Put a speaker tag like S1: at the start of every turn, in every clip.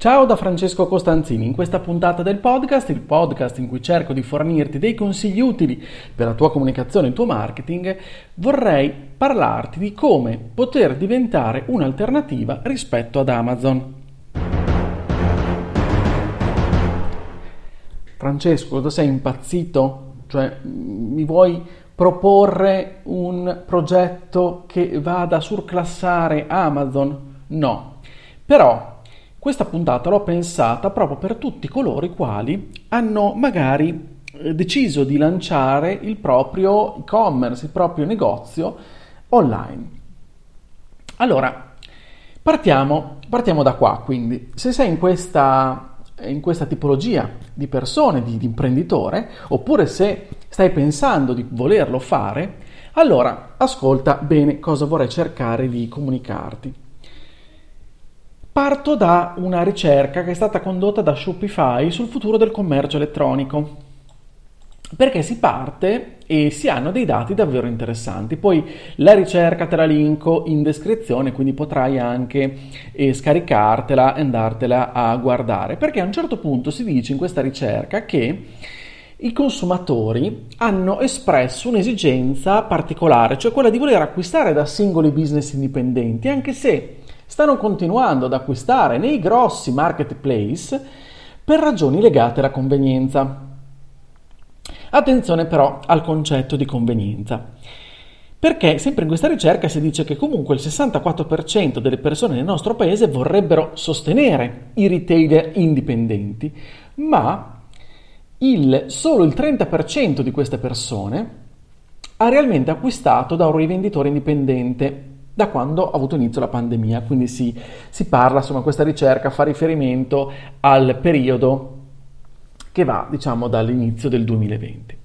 S1: Ciao da Francesco Costanzini, in questa puntata del podcast, il podcast in cui cerco di fornirti dei consigli utili per la tua comunicazione e il tuo marketing, vorrei parlarti di come poter diventare un'alternativa rispetto ad Amazon. Francesco, cosa sei impazzito? Cioè, mi vuoi proporre un progetto che vada a surclassare Amazon? No. Però questa puntata l'ho pensata proprio per tutti coloro i quali hanno magari eh, deciso di lanciare il proprio e-commerce, il proprio negozio online. Allora, partiamo, partiamo da qua, quindi se sei in questa, in questa tipologia di persone, di, di imprenditore, oppure se stai pensando di volerlo fare, allora ascolta bene cosa vorrei cercare di comunicarti. Parto da una ricerca che è stata condotta da Shopify sul futuro del commercio elettronico. Perché si parte e si hanno dei dati davvero interessanti. Poi la ricerca te la linko in descrizione, quindi potrai anche eh, scaricartela e andartela a guardare. Perché a un certo punto si dice in questa ricerca che i consumatori hanno espresso un'esigenza particolare, cioè quella di voler acquistare da singoli business indipendenti, anche se stanno continuando ad acquistare nei grossi marketplace per ragioni legate alla convenienza. Attenzione però al concetto di convenienza. Perché sempre in questa ricerca si dice che comunque il 64% delle persone nel nostro paese vorrebbero sostenere i retailer indipendenti, ma il, solo il 30% di queste persone ha realmente acquistato da un rivenditore indipendente da quando ha avuto inizio la pandemia, quindi si, si parla, insomma, questa ricerca fa riferimento al periodo che va, diciamo, dall'inizio del 2020.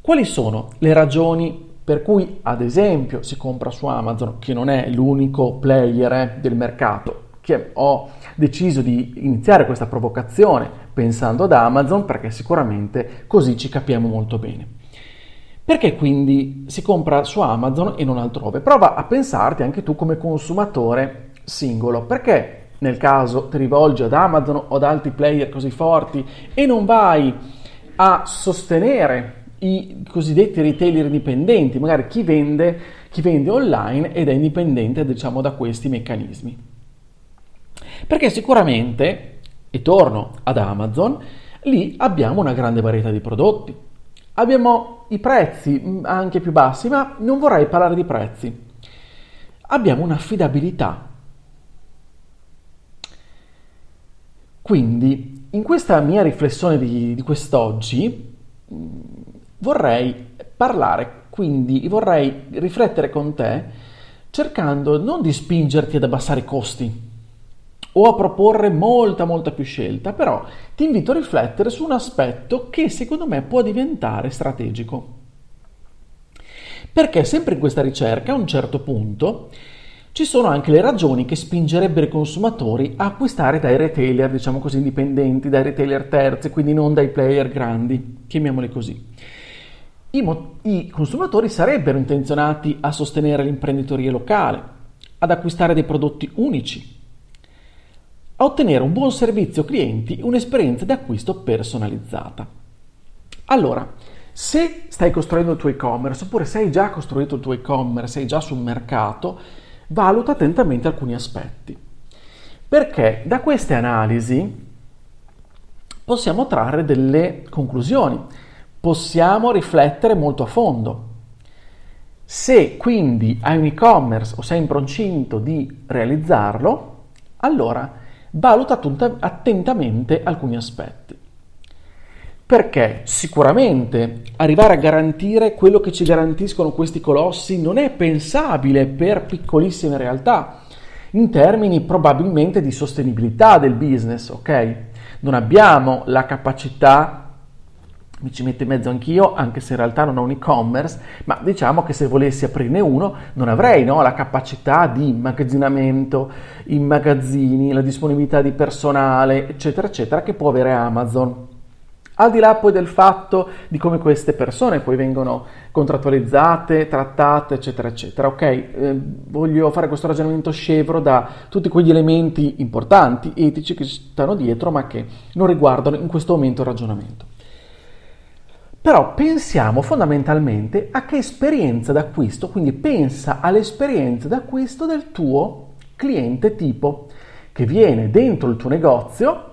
S1: Quali sono le ragioni per cui, ad esempio, si compra su Amazon, che non è l'unico player eh, del mercato, che ho deciso di iniziare questa provocazione pensando ad Amazon perché sicuramente così ci capiamo molto bene. Perché quindi si compra su Amazon e non altrove? Prova a pensarti anche tu come consumatore singolo. Perché nel caso ti rivolgi ad Amazon o ad altri player così forti e non vai a sostenere i cosiddetti retailer indipendenti, magari chi vende, chi vende online ed è indipendente diciamo da questi meccanismi. Perché sicuramente, e torno ad Amazon, lì abbiamo una grande varietà di prodotti, Abbiamo i prezzi mm, anche più bassi, ma non vorrei parlare di prezzi. Abbiamo un'affidabilità. Quindi, in questa mia riflessione di, di quest'oggi, mm, vorrei parlare, quindi vorrei riflettere con te cercando non di spingerti ad abbassare i costi, o a proporre molta molta più scelta, però ti invito a riflettere su un aspetto che secondo me può diventare strategico. Perché sempre in questa ricerca a un certo punto ci sono anche le ragioni che spingerebbero i consumatori a acquistare dai retailer, diciamo così, indipendenti, dai retailer terzi, quindi non dai player grandi, chiamiamoli così. I, mo- I consumatori sarebbero intenzionati a sostenere l'imprenditoria locale, ad acquistare dei prodotti unici, a ottenere un buon servizio clienti un'esperienza di acquisto personalizzata. Allora, se stai costruendo il tuo e-commerce oppure se hai già costruito il tuo e-commerce, sei già sul mercato, valuta attentamente alcuni aspetti. Perché da queste analisi possiamo trarre delle conclusioni, possiamo riflettere molto a fondo. Se quindi hai un e-commerce o sei in procinto di realizzarlo, allora valuta attentamente alcuni aspetti. Perché sicuramente arrivare a garantire quello che ci garantiscono questi colossi non è pensabile per piccolissime realtà, in termini probabilmente di sostenibilità del business, ok? Non abbiamo la capacità mi ci metto in mezzo anch'io, anche se in realtà non ho un e-commerce, ma diciamo che se volessi aprirne uno non avrei no, la capacità di immagazzinamento, i magazzini, la disponibilità di personale, eccetera, eccetera, che può avere Amazon. Al di là poi del fatto di come queste persone poi vengono contrattualizzate, trattate, eccetera, eccetera. Ok, eh, voglio fare questo ragionamento scevro da tutti quegli elementi importanti, etici che stanno dietro, ma che non riguardano in questo momento il ragionamento. Però pensiamo fondamentalmente a che esperienza d'acquisto, quindi pensa all'esperienza d'acquisto del tuo cliente tipo che viene dentro il tuo negozio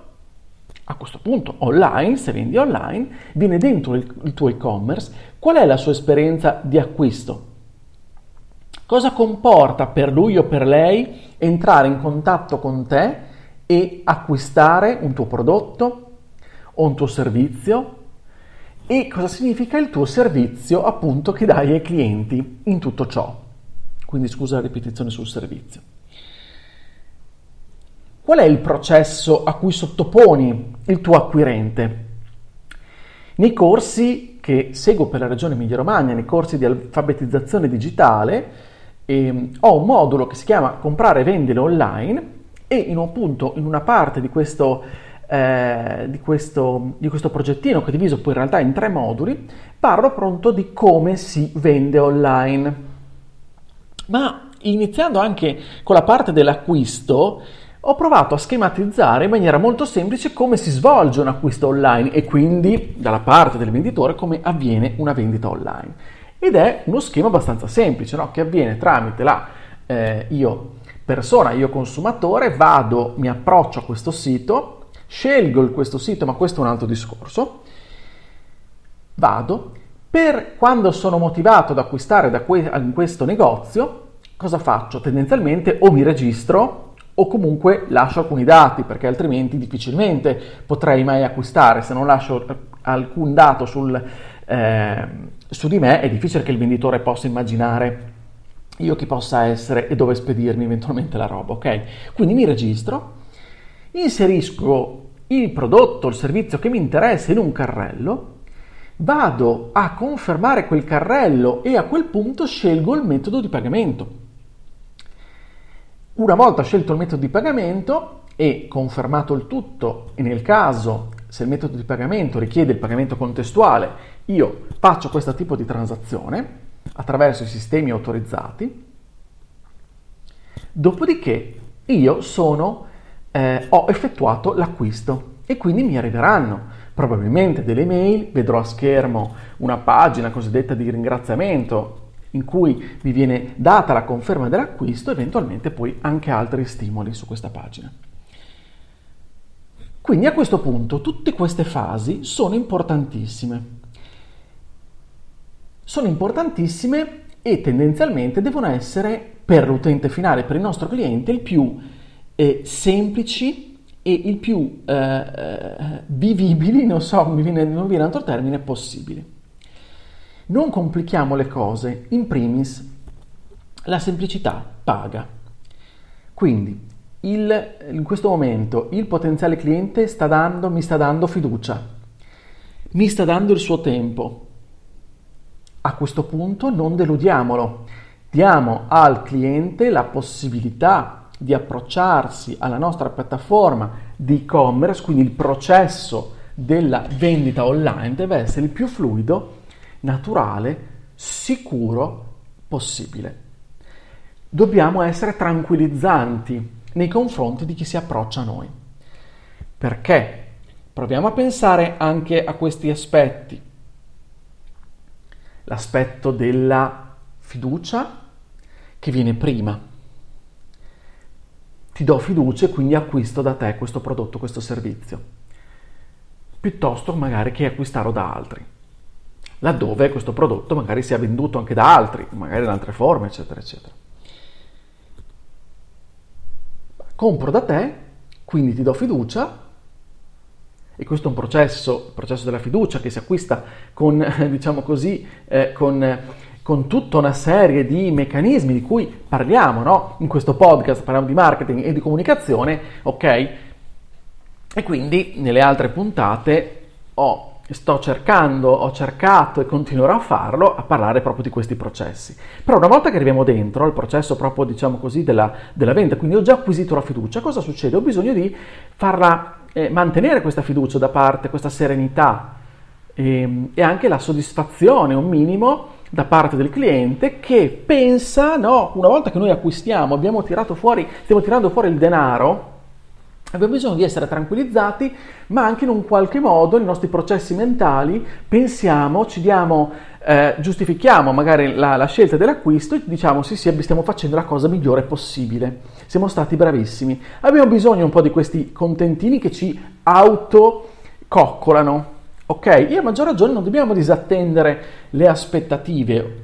S1: a questo punto online, se vendi online, viene dentro il, il tuo e-commerce, qual è la sua esperienza di acquisto? Cosa comporta per lui o per lei entrare in contatto con te e acquistare un tuo prodotto o un tuo servizio? E cosa significa il tuo servizio appunto che dai ai clienti in tutto ciò? Quindi scusa la ripetizione sul servizio. Qual è il processo a cui sottoponi il tuo acquirente? Nei corsi che seguo per la regione Emilia-Romagna, nei corsi di alfabetizzazione digitale, eh, ho un modulo che si chiama comprare e vendere online e in, appunto, in una parte di questo, eh, di, questo, di questo progettino, che è diviso poi in realtà in tre moduli, parlo pronto di come si vende online. Ma iniziando anche con la parte dell'acquisto, ho provato a schematizzare in maniera molto semplice come si svolge un acquisto online e quindi dalla parte del venditore come avviene una vendita online. Ed è uno schema abbastanza semplice, no? che avviene tramite la eh, io persona, io consumatore, vado, mi approccio a questo sito, scelgo questo sito, ma questo è un altro discorso, vado, per quando sono motivato ad acquistare da que- questo negozio, cosa faccio? Tendenzialmente o mi registro o comunque lascio alcuni dati perché altrimenti difficilmente potrei mai acquistare. Se non lascio alcun dato sul, eh, su di me è difficile che il venditore possa immaginare io chi possa essere e dove spedirmi eventualmente la roba, ok? Quindi mi registro, inserisco il prodotto, il servizio che mi interessa in un carrello, vado a confermare quel carrello e a quel punto scelgo il metodo di pagamento. Una volta scelto il metodo di pagamento e confermato il tutto, e nel caso se il metodo di pagamento richiede il pagamento contestuale, io faccio questo tipo di transazione attraverso i sistemi autorizzati, dopodiché io sono, eh, ho effettuato l'acquisto e quindi mi arriveranno probabilmente delle mail, vedrò a schermo una pagina cosiddetta di ringraziamento in cui vi viene data la conferma dell'acquisto, eventualmente poi anche altri stimoli su questa pagina. Quindi a questo punto tutte queste fasi sono importantissime. Sono importantissime e tendenzialmente devono essere per l'utente finale, per il nostro cliente, il più eh, semplici e il più eh, eh vivibili, non so, mi viene, non viene altro termine, possibile. Non complichiamo le cose, in primis la semplicità paga. Quindi il, in questo momento il potenziale cliente sta dando, mi sta dando fiducia, mi sta dando il suo tempo. A questo punto non deludiamolo, diamo al cliente la possibilità di approcciarsi alla nostra piattaforma di e-commerce, quindi il processo della vendita online deve essere il più fluido naturale, sicuro possibile. Dobbiamo essere tranquillizzanti nei confronti di chi si approccia a noi. Perché? Proviamo a pensare anche a questi aspetti. L'aspetto della fiducia che viene prima. Ti do fiducia e quindi acquisto da te questo prodotto, questo servizio, piuttosto magari che acquistarlo da altri. Laddove questo prodotto magari sia venduto anche da altri, magari in altre forme, eccetera, eccetera. Compro da te, quindi ti do fiducia, e questo è un processo, il processo della fiducia che si acquista con, diciamo così, eh, con, con, tutta una serie di meccanismi di cui parliamo, no? In questo podcast parliamo di marketing e di comunicazione, ok? E quindi nelle altre puntate ho sto cercando, ho cercato e continuerò a farlo, a parlare proprio di questi processi. Però una volta che arriviamo dentro al processo proprio, diciamo così, della, della venta, quindi ho già acquisito la fiducia, cosa succede? Ho bisogno di farla, eh, mantenere questa fiducia da parte, questa serenità ehm, e anche la soddisfazione, un minimo, da parte del cliente che pensa, no, una volta che noi acquistiamo, abbiamo tirato fuori, stiamo tirando fuori il denaro, Abbiamo bisogno di essere tranquillizzati, ma anche in un qualche modo, nei nostri processi mentali, pensiamo, ci diamo, eh, giustifichiamo magari la, la, scelta dell'acquisto e diciamo sì sì, stiamo facendo la cosa migliore possibile, siamo stati bravissimi. Abbiamo bisogno un po' di questi contentini che ci autococcolano, ok? E a maggior ragione non dobbiamo disattendere le aspettative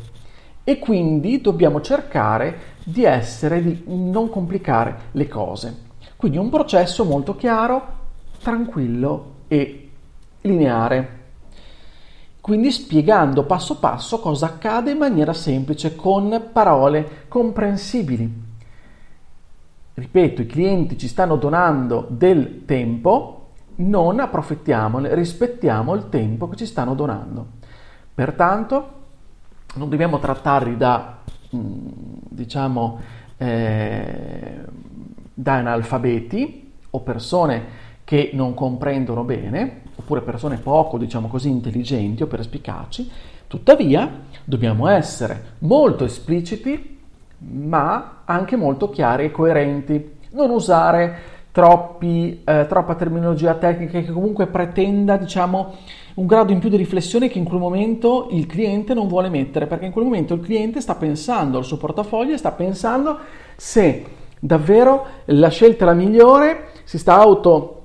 S1: e quindi dobbiamo cercare di essere, di non complicare le cose. Quindi un processo molto chiaro, tranquillo e lineare. Quindi spiegando passo passo cosa accade in maniera semplice, con parole comprensibili. Ripeto, i clienti ci stanno donando del tempo, non approfittiamone, rispettiamo il tempo che ci stanno donando. Pertanto non dobbiamo trattarli da, mm, diciamo, eh, da analfabeti o persone che non comprendono bene, oppure persone poco, diciamo così, intelligenti o perspicaci, tuttavia dobbiamo essere molto espliciti, ma anche molto chiari e coerenti. Non usare troppi, eh, troppa terminologia tecnica che comunque pretenda, diciamo, un grado in più di riflessione che in quel momento il cliente non vuole mettere, perché in quel momento il cliente sta pensando al suo portafoglio e sta pensando se davvero la scelta è la migliore, si sta auto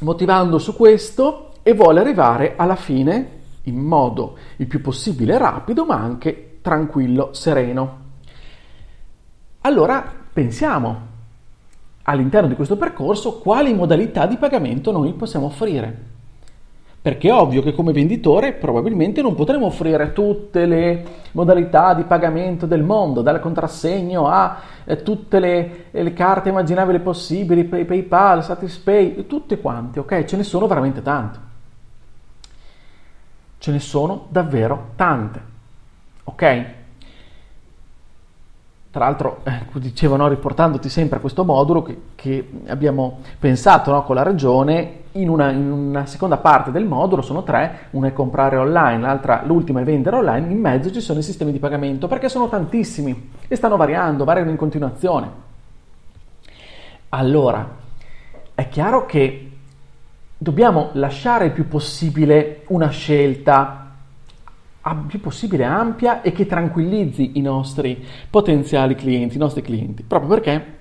S1: motivando su questo e vuole arrivare alla fine in modo il più possibile rapido, ma anche tranquillo, sereno. Allora pensiamo all'interno di questo percorso quali modalità di pagamento noi possiamo offrire perché è ovvio che come venditore probabilmente non potremo offrire tutte le modalità di pagamento del mondo, dal contrassegno a eh, tutte le, le, carte immaginabili possibili, pay, PayPal, Satispay, tutte quante, ok? Ce ne sono veramente tante. Ce ne sono davvero tante, ok? Tra l'altro, eh, dicevo, no, riportandoti sempre a questo modulo che, che abbiamo pensato no, con la regione, in una, in una, seconda parte del modulo sono tre, una è comprare online, l'altra, l'ultima è vendere online, in mezzo ci sono i sistemi di pagamento, perché sono tantissimi e stanno variando, variano in continuazione. Allora, è chiaro che dobbiamo lasciare il più possibile una scelta più possibile ampia e che tranquillizzi i nostri potenziali clienti, i nostri clienti, proprio perché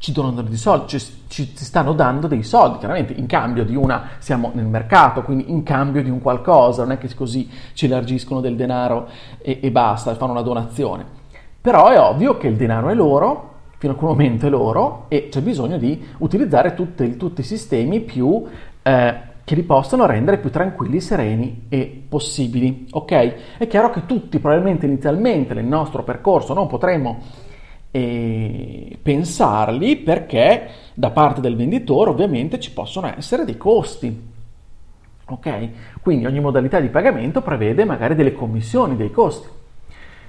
S1: ci donano dei soldi, ci, ci, ci, stanno dando dei soldi, chiaramente in cambio di una, siamo nel mercato, quindi in cambio di un qualcosa, non è che così ci elargiscono del denaro e, e basta, fanno una donazione. Però è ovvio che il denaro è loro, fino a quel momento è loro e c'è bisogno di utilizzare tutti, tutti i sistemi più... Eh, che li possano rendere più tranquilli, sereni e possibili. Ok? È chiaro che tutti probabilmente inizialmente nel nostro percorso non potremo eh, pensarli perché da parte del venditore ovviamente ci possono essere dei costi. Ok? Quindi ogni modalità di pagamento prevede magari delle commissioni, dei costi.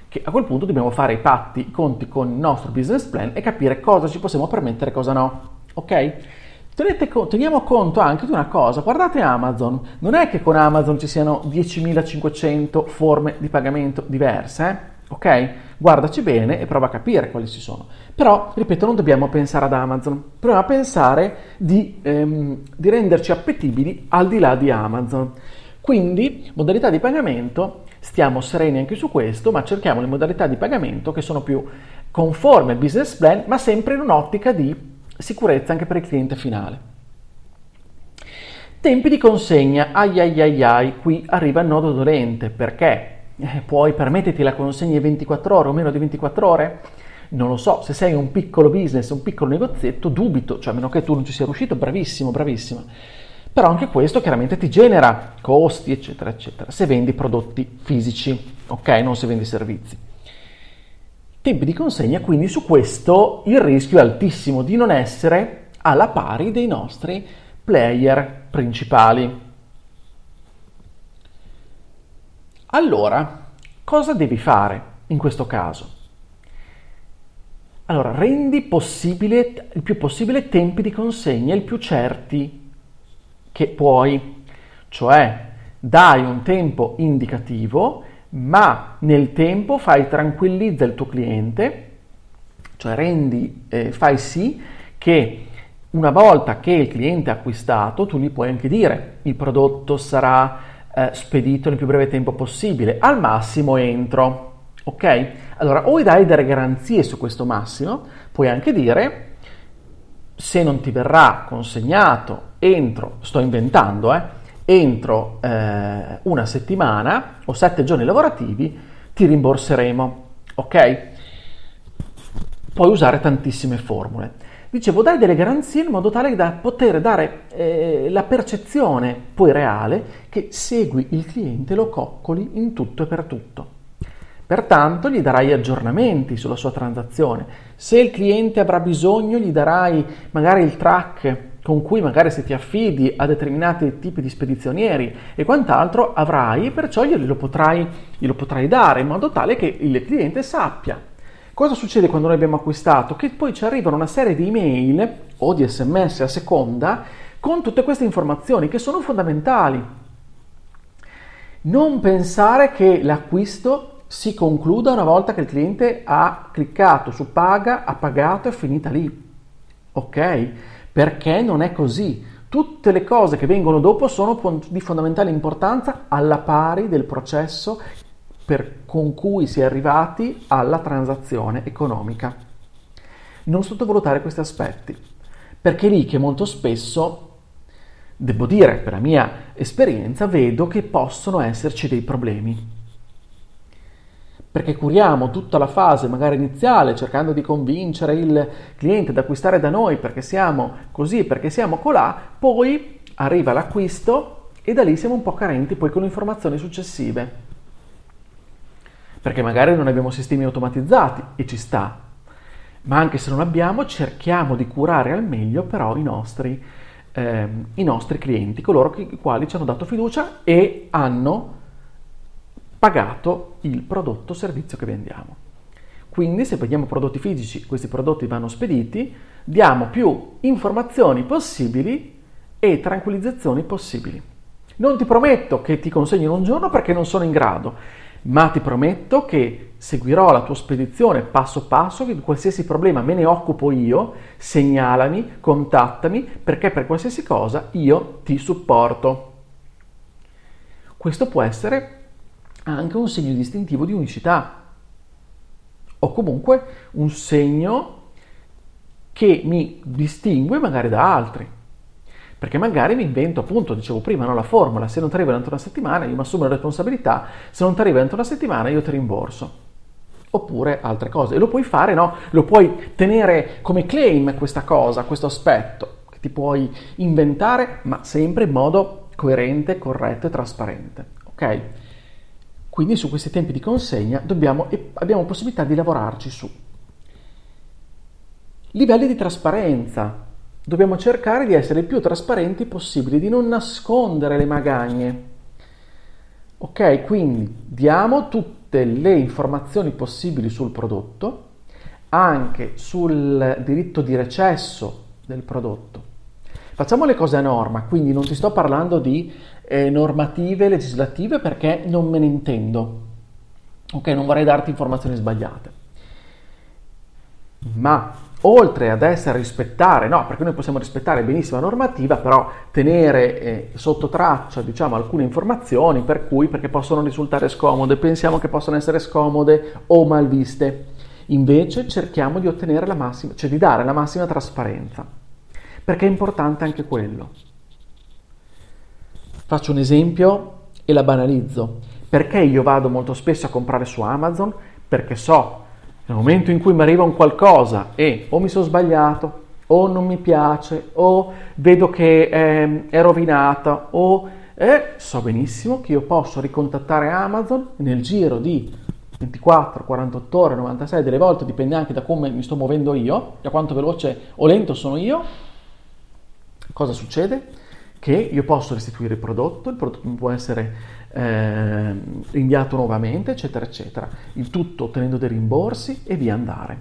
S1: Che a quel punto dobbiamo fare i patti, i conti con il nostro business plan e capire cosa ci possiamo permettere e cosa no. Ok? Tenete, teniamo conto anche di una cosa, guardate Amazon, non è che con Amazon ci siano 10.500 forme di pagamento diverse, eh? ok? Guardaci bene e prova a capire quali ci sono. Però, ripeto, non dobbiamo pensare ad Amazon, proviamo a pensare di, ehm, di renderci appetibili al di là di Amazon. Quindi, modalità di pagamento, stiamo sereni anche su questo, ma cerchiamo le modalità di pagamento che sono più conformi al business plan, ma sempre in un'ottica di sicurezza anche per il cliente finale. Tempi di consegna, ai ai ai ai, qui arriva il nodo dolente, perché eh, puoi permetterti la consegna in 24 ore o meno di 24 ore? Non lo so, se sei un piccolo business, un piccolo negozietto, dubito, cioè a meno che tu non ci sia riuscito, bravissimo, bravissima. Però anche questo chiaramente ti genera costi, eccetera, eccetera, se vendi prodotti fisici, ok? Non se vendi servizi. Tempi di consegna, quindi su questo il rischio è altissimo di non essere alla pari dei nostri player principali. Allora, cosa devi fare in questo caso? Allora, rendi possibile, il più possibile tempi di consegna il più certi che puoi, cioè dai un tempo indicativo, ma nel tempo fai tranquillizza il tuo cliente, cioè rendi, eh, fai sì che una volta che il cliente ha acquistato, tu gli puoi anche dire il prodotto sarà eh, spedito nel più breve tempo possibile, al massimo entro. Ok? Allora, o dai delle garanzie su questo massimo, puoi anche dire se non ti verrà consegnato entro, sto inventando, eh, entro eh, una settimana o sette giorni lavorativi, ti rimborseremo. Ok? Puoi usare tantissime formule. Dicevo, dai delle garanzie in modo tale da poter dare eh, la percezione poi reale che segui il cliente, lo coccoli in tutto e per tutto. Pertanto gli darai aggiornamenti sulla sua transazione. Se il cliente avrà bisogno, gli darai magari il track con cui magari se ti affidi a determinati tipi di spedizionieri e quant'altro avrai, perciò glielo potrai, glielo potrai dare in modo tale che il cliente sappia Cosa succede quando noi abbiamo acquistato? Che poi ci arrivano una serie di email o di sms a seconda con tutte queste informazioni che sono fondamentali. Non pensare che l'acquisto si concluda una volta che il cliente ha cliccato su paga, ha pagato e è finita lì. Ok? Perché non è così. Tutte le cose che vengono dopo sono di fondamentale importanza alla pari del processo per, con cui si è arrivati alla transazione economica. Non sottovalutare questi aspetti, perché è lì che molto spesso, devo dire per la mia esperienza, vedo che possono esserci dei problemi. Perché curiamo tutta la fase magari iniziale cercando di convincere il cliente ad acquistare da noi perché siamo così, perché siamo colà, poi arriva l'acquisto e da lì siamo un po' carenti poi con le informazioni successive. Perché magari non abbiamo sistemi automatizzati e ci sta, ma anche se non abbiamo cerchiamo di curare al meglio però i nostri, eh, i nostri clienti, coloro che, i quali ci hanno dato fiducia e hanno pagato il prodotto o servizio che vendiamo. Quindi se vediamo prodotti fisici, questi prodotti vanno spediti, diamo più informazioni possibili e tranquillizzazioni possibili. Non ti prometto che ti consegno in un giorno perché non sono in grado, ma ti prometto che seguirò la tua spedizione passo passo, che qualsiasi problema me ne occupo io, segnalami, contattami, perché per qualsiasi cosa io ti supporto. Questo può essere anche un segno distintivo di unicità o comunque un segno che mi distingue magari da altri. Perché magari mi invento, appunto, dicevo prima, no, la formula, se non ti arriva dentro una settimana io mi assumo la responsabilità, se non ti arriva dentro una settimana io ti rimborso. Oppure altre cose. E lo puoi fare, no? Lo puoi tenere come claim questa cosa, questo aspetto, che ti puoi inventare, ma sempre in modo coerente, corretto e trasparente. Ok? Quindi su questi tempi di consegna dobbiamo, abbiamo possibilità di lavorarci su. Livelli di trasparenza dobbiamo cercare di essere il più trasparenti possibili, di non nascondere le magagne. Ok, quindi diamo tutte le informazioni possibili sul prodotto, anche sul diritto di recesso del prodotto. Facciamo le cose a norma, quindi non ti sto parlando di eh, normative legislative perché non me ne intendo. Ok, non vorrei darti informazioni sbagliate. Ma oltre ad essere rispettare, no, perché noi possiamo rispettare benissimo la normativa, però tenere eh, sotto traccia, diciamo, alcune informazioni per cui, perché possono risultare scomode, pensiamo che possano essere scomode o mal viste. Invece cerchiamo di ottenere la massima, cioè di dare la massima trasparenza, perché è importante anche quello. Faccio un esempio e la banalizzo. Perché io vado molto spesso a comprare su Amazon? Perché so nel momento in cui mi arriva un qualcosa e o mi sono sbagliato, o non mi piace, o vedo che eh, è rovinata, o eh, so benissimo che io posso ricontattare Amazon nel giro di 24, 48 ore, 96, delle volte dipende anche da come mi sto muovendo io, da quanto veloce o lento sono io. Cosa succede? Che io posso restituire il prodotto, il prodotto può essere eh, inviato nuovamente, eccetera, eccetera. Il tutto ottenendo dei rimborsi e via andare.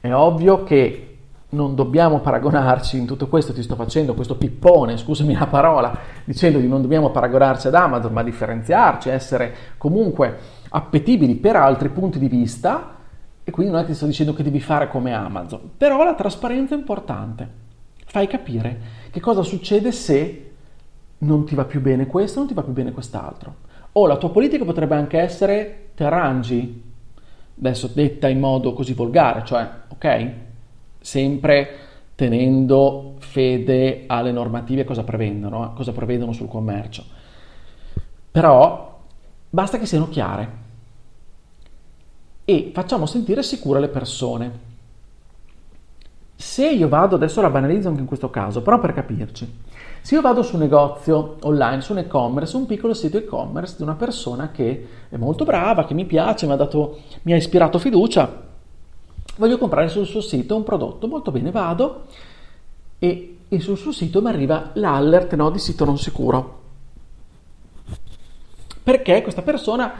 S1: È ovvio che non dobbiamo paragonarci in tutto questo, ti sto facendo questo pippone, scusami la parola, dicendo di non dobbiamo paragonarci ad Amazon, ma differenziarci, essere comunque appetibili per altri punti di vista e quindi non è che ti sto dicendo che devi fare come Amazon, però la trasparenza è importante. Fai capire che cosa succede se non ti va più bene questo, non ti va più bene quest'altro. O la tua politica potrebbe anche essere ti arrangi, adesso detta in modo così volgare, cioè, ok? Sempre tenendo fede alle normative cosa prevedono, cosa prevedono sul commercio. Però basta che siano chiare e facciamo sentire sicure le persone. Se io vado, adesso la banalizzo anche in questo caso, però per capirci, se io vado su un negozio online, su un e-commerce, un piccolo sito e-commerce di una persona che è molto brava, che mi piace, mi ha, dato, mi ha ispirato fiducia, voglio comprare sul suo sito un prodotto, molto bene, vado e, e sul suo sito mi arriva l'alert no, di sito non sicuro. Perché questa persona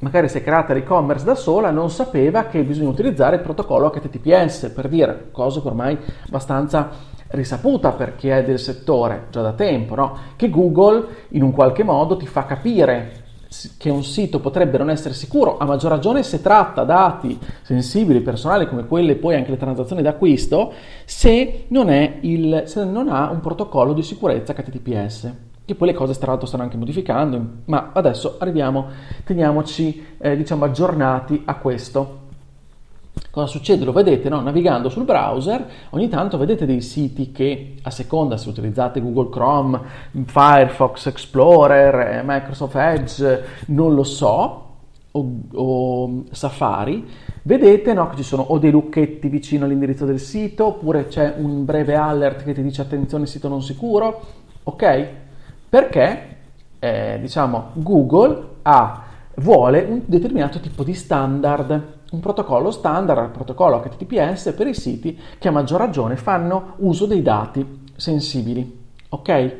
S1: magari si è creata l'e-commerce da sola, non sapeva che bisogna utilizzare il protocollo HTTPS, per dire, cosa che ormai abbastanza risaputa per chi è del settore già da tempo, no? che Google in un qualche modo ti fa capire che un sito potrebbe non essere sicuro, a maggior ragione se tratta dati sensibili, personali come quelle poi anche le transazioni d'acquisto, se non, il, se non ha un protocollo di sicurezza HTTPS che poi le cose tra l'altro stanno anche modificando, ma adesso arriviamo, teniamoci eh, diciamo aggiornati a questo. Cosa succede? Lo vedete, no? navigando sul browser, ogni tanto vedete dei siti che a seconda se utilizzate Google Chrome, Firefox Explorer, eh, Microsoft Edge, non lo so, o, o Safari, vedete no, che ci sono o dei lucchetti vicino all'indirizzo del sito, oppure c'è un breve alert che ti dice attenzione sito non sicuro, ok? Perché eh, diciamo, Google ha, vuole un determinato tipo di standard, un protocollo standard, il protocollo HTTPS per i siti che a maggior ragione fanno uso dei dati sensibili. Ok?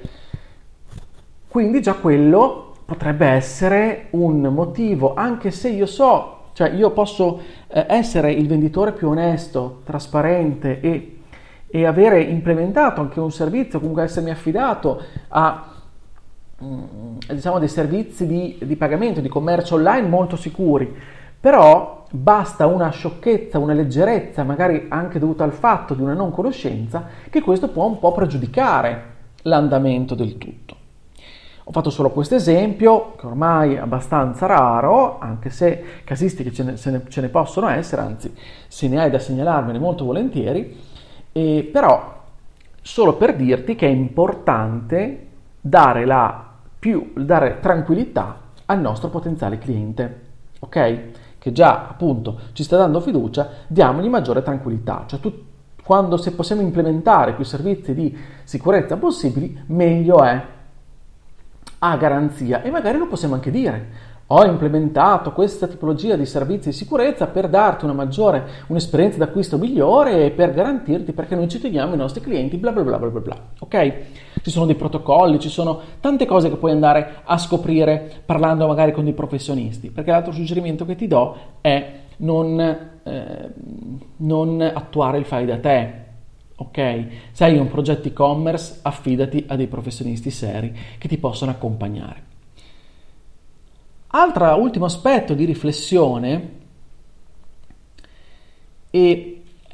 S1: Quindi già quello potrebbe essere un motivo, anche se io so, cioè io posso eh, essere il venditore più onesto, trasparente e, e avere implementato anche un servizio, comunque essermi affidato a diciamo dei servizi di, di pagamento, di commercio online molto sicuri, però basta una sciocchezza, una leggerezza, magari anche dovuta al fatto di una non conoscenza, che questo può un po' pregiudicare l'andamento del tutto. Ho fatto solo questo esempio, che ormai è abbastanza raro, anche se casistiche ce ne, ne, ce ne possono essere, anzi se ne hai da segnalarmene molto volentieri, eh, però solo per dirti che è importante dare più dare tranquillità al nostro potenziale cliente, ok? Che già appunto ci sta dando fiducia, diamogli maggiore tranquillità, cioè tu, quando se possiamo implementare più servizi di sicurezza possibili, meglio è a garanzia e magari lo possiamo anche dire ho implementato questa tipologia di servizi di sicurezza per darti una maggiore, un'esperienza d'acquisto migliore e per garantirti perché noi ci teniamo i nostri clienti, bla bla bla bla bla. Ok? Ci sono dei protocolli, ci sono tante cose che puoi andare a scoprire parlando magari con dei professionisti, perché l'altro suggerimento che ti do è non, eh, non attuare il fai da te, ok? Se hai un progetto e-commerce, affidati a dei professionisti seri che ti possono accompagnare. Altro ultimo aspetto di riflessione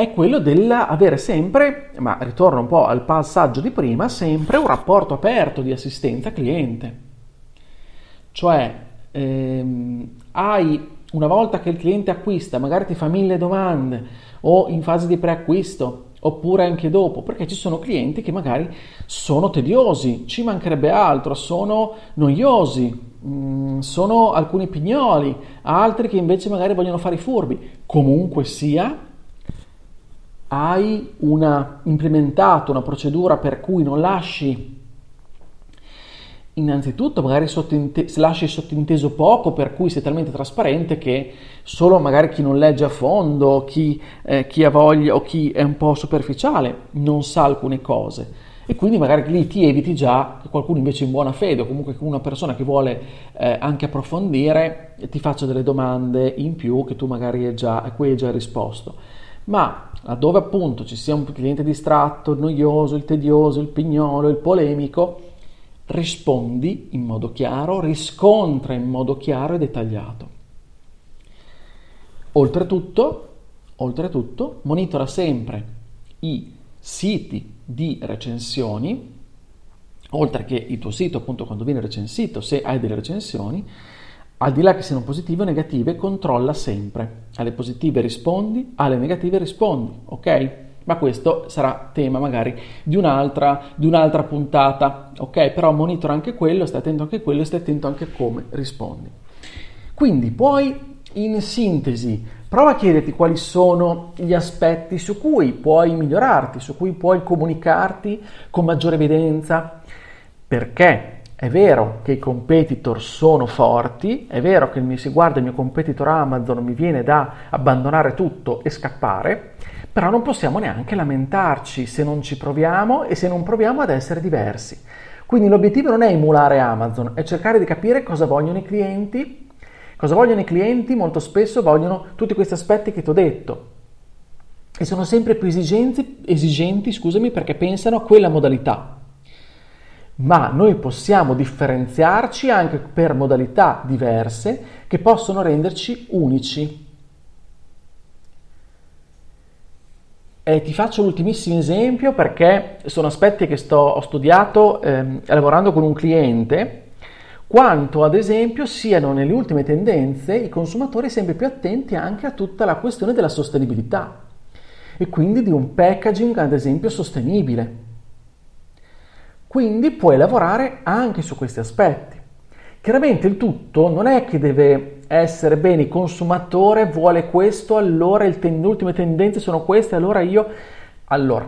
S1: è quello dell'avere sempre, ma ritorno un po' al passaggio di prima, sempre un rapporto aperto di assistenza cliente. Cioè, ehm, hai una volta che il cliente acquista, magari ti fa mille domande o in fase di preacquisto oppure anche dopo, perché ci sono clienti che magari sono tediosi, ci mancherebbe altro, sono noiosi, Mm, sono alcuni pignoli, altri che invece magari vogliono fare i furbi. Comunque sia, hai una, implementato una procedura per cui non lasci innanzitutto magari sottinte- lasci sottinteso poco per cui sei talmente trasparente che solo magari chi non legge a fondo, chi, eh, chi ha voglia o chi è un po' superficiale non sa alcune cose e quindi magari lì ti eviti già che qualcuno invece in buona fede o comunque una persona che vuole eh, anche approfondire ti faccia delle domande in più che tu magari hai già, a cui hai già risposto. Ma laddove appunto ci sia un cliente distratto, il noioso, il tedioso, il pignolo, il polemico, rispondi in modo chiaro, riscontra in modo chiaro e dettagliato. Oltretutto, oltretutto monitora sempre i siti di recensioni, oltre che il tuo sito appunto quando viene recensito, se hai delle recensioni, al di là che siano positive o negative, controlla sempre. Alle positive rispondi, alle negative rispondi, ok? Ma questo sarà tema magari di un'altra, di un'altra puntata, ok? Però monitora anche quello, stai attento anche a quello e stai attento anche a come rispondi. Quindi puoi in sintesi, prova a chiederti quali sono gli aspetti su cui puoi migliorarti, su cui puoi comunicarti con maggiore evidenza, perché è vero che i competitor sono forti, è vero che se guarda il mio competitor Amazon mi viene da abbandonare tutto e scappare, però non possiamo neanche lamentarci se non ci proviamo e se non proviamo ad essere diversi. Quindi l'obiettivo non è emulare Amazon, è cercare di capire cosa vogliono i clienti Cosa vogliono i clienti? Molto spesso vogliono tutti questi aspetti che ti ho detto e sono sempre più esigenti, esigenti scusami, perché pensano a quella modalità. Ma noi possiamo differenziarci anche per modalità diverse che possono renderci unici. E ti faccio l'ultimissimo esempio perché sono aspetti che sto, ho studiato eh, lavorando con un cliente quanto ad esempio siano nelle ultime tendenze i consumatori sempre più attenti anche a tutta la questione della sostenibilità e quindi di un packaging ad esempio sostenibile. Quindi puoi lavorare anche su questi aspetti. Chiaramente il tutto non è che deve essere bene, il consumatore vuole questo, allora ten- le ultime tendenze sono queste, allora io... Allora,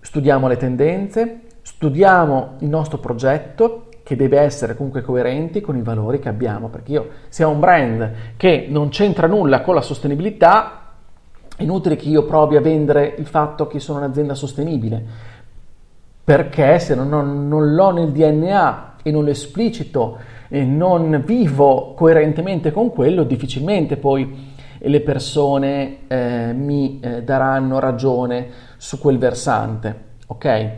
S1: studiamo le tendenze, studiamo il nostro progetto, che deve essere comunque coerente con i valori che abbiamo, perché io se ho un brand che non c'entra nulla con la sostenibilità, è inutile che io provi a vendere il fatto che sono un'azienda sostenibile, perché se non, non, l'ho nel DNA e non lo esplicito e non vivo coerentemente con quello, difficilmente poi le persone eh, mi eh, daranno ragione su quel versante, ok?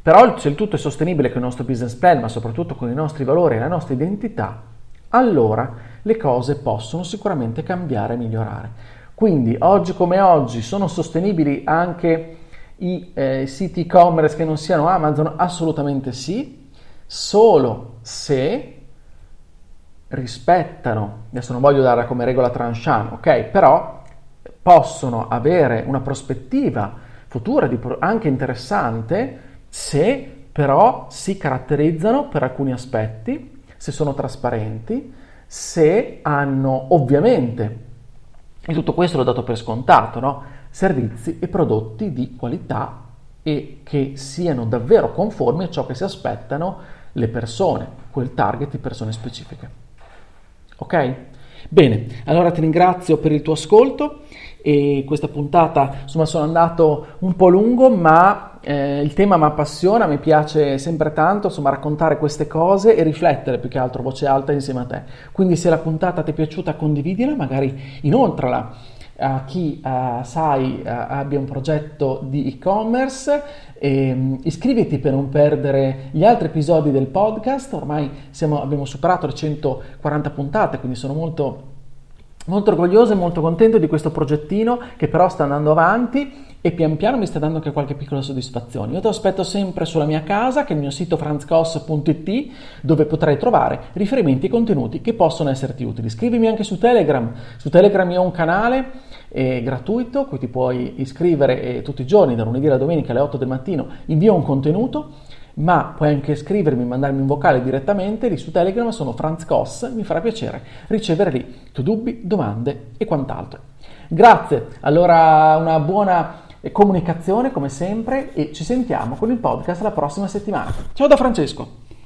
S1: Però se il tutto è sostenibile con il nostro business plan, ma soprattutto con i nostri valori e la nostra identità, allora le cose possono sicuramente cambiare e migliorare. Quindi oggi come oggi sono sostenibili anche i eh, siti e-commerce che non siano Amazon? Assolutamente sì, solo se rispettano, adesso non voglio dare come regola tranchant, ok? Però possono avere una prospettiva futura anche interessante se però si caratterizzano per alcuni aspetti, se sono trasparenti, se hanno ovviamente, e tutto questo l'ho dato per scontato, no? Servizi e prodotti di qualità e che siano davvero conformi a ciò che si aspettano le persone, quel target di persone specifiche. Ok? Bene, allora ti ringrazio per il tuo ascolto e questa puntata insomma sono andato un po' lungo ma eh, il tema mi appassiona, mi piace sempre tanto insomma raccontare queste cose e riflettere più che altro voce alta insieme a te quindi se la puntata ti è piaciuta condividila magari inoltrala a chi uh, sai uh, abbia un progetto di e-commerce e, um, iscriviti per non perdere gli altri episodi del podcast ormai siamo, abbiamo superato le 140 puntate quindi sono molto molto orgoglioso e molto contento di questo progettino che però sta andando avanti e pian piano mi sta dando anche qualche piccola soddisfazione. Io ti aspetto sempre sulla mia casa, che è il mio sito franzcos.it, dove potrai trovare riferimenti e contenuti che possono esserti utili. Scrivimi anche su Telegram. Su Telegram io ho un canale eh, gratuito, cui ti puoi iscrivere e tutti i giorni, da lunedì alla domenica alle 8 del mattino, invio un contenuto ma puoi anche scrivermi, mandarmi un vocale direttamente, lì su Telegram sono Franz Koss, mi farà piacere ricevere lì tuoi dubbi, domande e quant'altro. Grazie, allora una buona comunicazione come sempre e ci sentiamo con il podcast la prossima settimana. Ciao da Francesco!